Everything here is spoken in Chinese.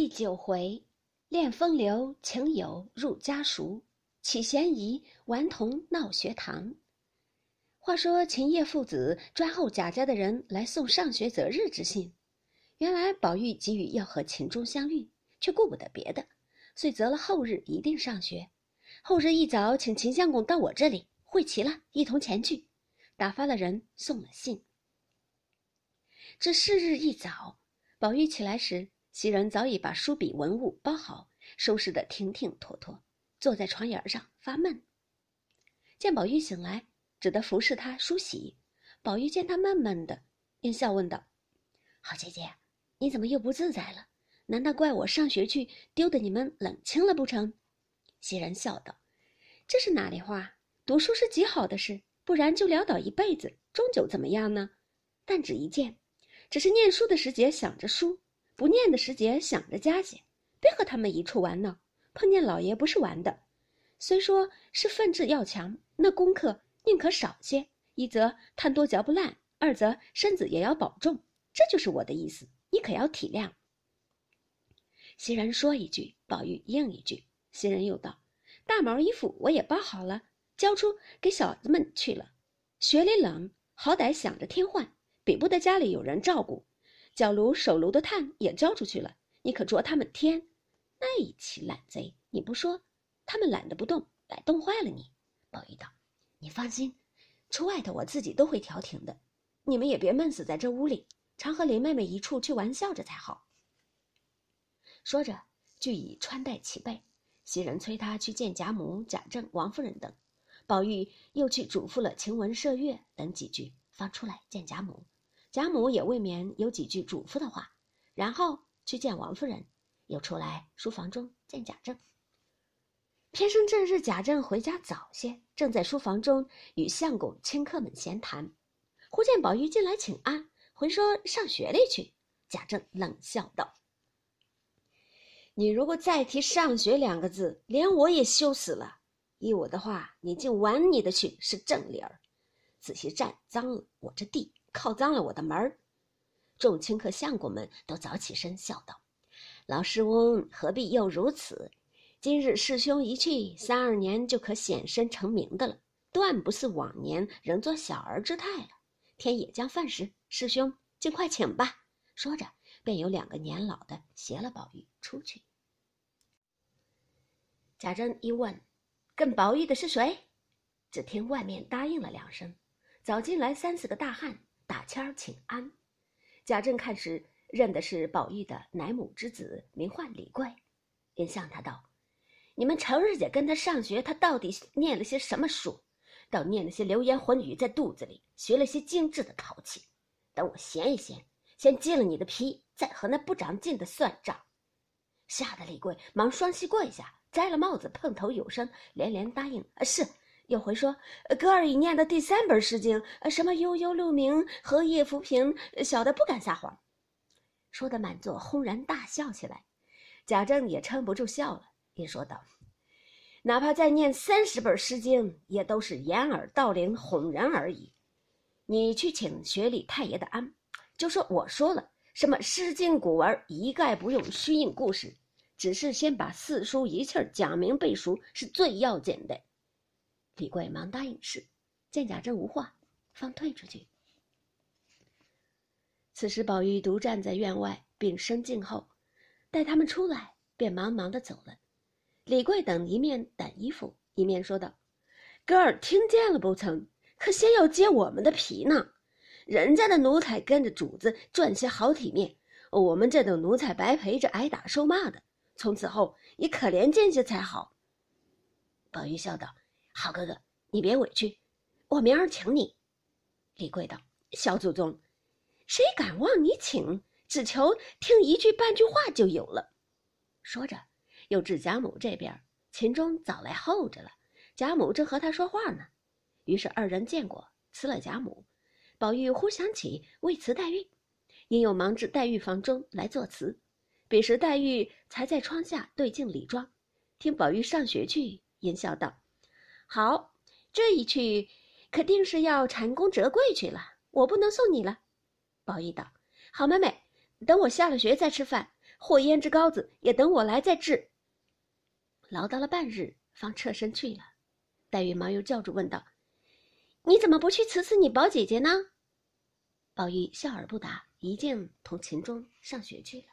第九回，恋风流情友入家塾，起嫌疑顽童闹学堂。话说秦叶父子专候贾家的人来送上学择日之信，原来宝玉急于要和秦钟相遇，却顾不得别的，遂择了后日一定上学。后日一早，请秦相公到我这里会齐了，一同前去。打发了人送了信。这是日一早，宝玉起来时。袭人早已把书笔文物包好，收拾得停停妥妥，坐在床沿上发闷。见宝玉醒来，只得服侍他梳洗。宝玉见他闷闷的，便笑问道：“好姐姐，你怎么又不自在了？难道怪我上学去丢的你们冷清了不成？”袭人笑道：“这是哪里话？读书是极好的事，不然就潦倒一辈子，终究怎么样呢？但只一件，只是念书的时节想着书。”不念的时节想着家些，别和他们一处玩闹。碰见老爷不是玩的。虽说是奋志要强，那功课宁可少些。一则贪多嚼不烂，二则身子也要保重。这就是我的意思，你可要体谅。袭人说一句，宝玉应一句。袭人又道：“大毛衣服我也包好了，交出给小子们去了。雪里冷，好歹想着添换，比不得家里有人照顾。”小炉、手炉的炭也交出去了，你可着他们添。那一起懒贼，你不说，他们懒得不动，来冻坏了你。宝玉道：“你放心，出外头我自己都会调停的。你们也别闷死在这屋里，常和林妹妹一处去玩笑着才好。”说着，俱已穿戴齐备。袭人催他去见贾母、贾政、王夫人等，宝玉又去嘱咐了晴雯、麝月等几句，方出来见贾母。贾母也未免有几句嘱咐的话，然后去见王夫人，又出来书房中见贾政。偏生这日贾政回家早些，正在书房中与相公、亲客们闲谈，忽见宝玉进来请安，回说上学里去。贾政冷笑道：“你如果再提上学两个字，连我也羞死了。依我的话，你竟玩你的去是正理儿。仔细站脏了我这地。”靠脏了我的门儿，众亲客相公们都早起身笑道：“老师翁何必又如此？今日师兄一去，三二年就可显身成名的了，断不似往年仍做小儿之态了。天也将饭时，师兄尽快请吧。”说着，便有两个年老的携了宝玉出去。贾珍一问：“跟宝玉的是谁？”只听外面答应了两声，早进来三四个大汉。打签儿请安，贾政看时认的是宝玉的奶母之子，名唤李贵，便向他道：“你们成日也跟他上学，他到底念了些什么书？倒念了些流言混语在肚子里，学了些精致的淘气。等我闲一闲，先揭了你的皮，再和那不长进的算账。”吓得李贵忙双膝跪下，摘了帽子，碰头有声，连连答应：“啊是。”又回说，哥儿已念的第三本诗经，什么悠悠鹿鸣，荷叶浮萍，小的不敢撒谎。说的满座轰然大笑起来，贾政也撑不住笑了，也说道：“哪怕再念三十本诗经，也都是掩耳盗铃，哄人而已。你去请学里太爷的安，就说我说了，什么诗经古文一概不用虚应故事，只是先把四书一气儿讲明背熟，是最要紧的。”李贵忙答应是，见贾政无话，方退出去。此时宝玉独站在院外，屏声静候，待他们出来，便忙忙的走了。李贵等一面掸衣服，一面说道：“哥儿听见了不曾？可先要揭我们的皮呢。人家的奴才跟着主子赚些好体面，我们这等奴才白陪着挨打受骂的，从此后也可怜见些才好。”宝玉笑道。好哥哥，你别委屈，我明儿请你。李贵道：“小祖宗，谁敢忘你请？只求听一句半句话就有了。”说着，又至贾母这边，秦钟早来候着了。贾母正和他说话呢，于是二人见过，辞了贾母。宝玉忽想起未辞黛玉，因又忙至黛玉房中来作词。彼时黛玉才在窗下对镜理妆，听宝玉上学去，阴笑道。好，这一去，肯定是要蟾宫折桂去了。我不能送你了。宝玉道：“好妹妹，等我下了学再吃饭，或胭脂膏子也等我来再制。唠叨了半日，方撤身去了。黛玉忙又叫住问道：“你怎么不去辞辞你宝姐姐呢？”宝玉笑而不答，一径同秦钟上学去了。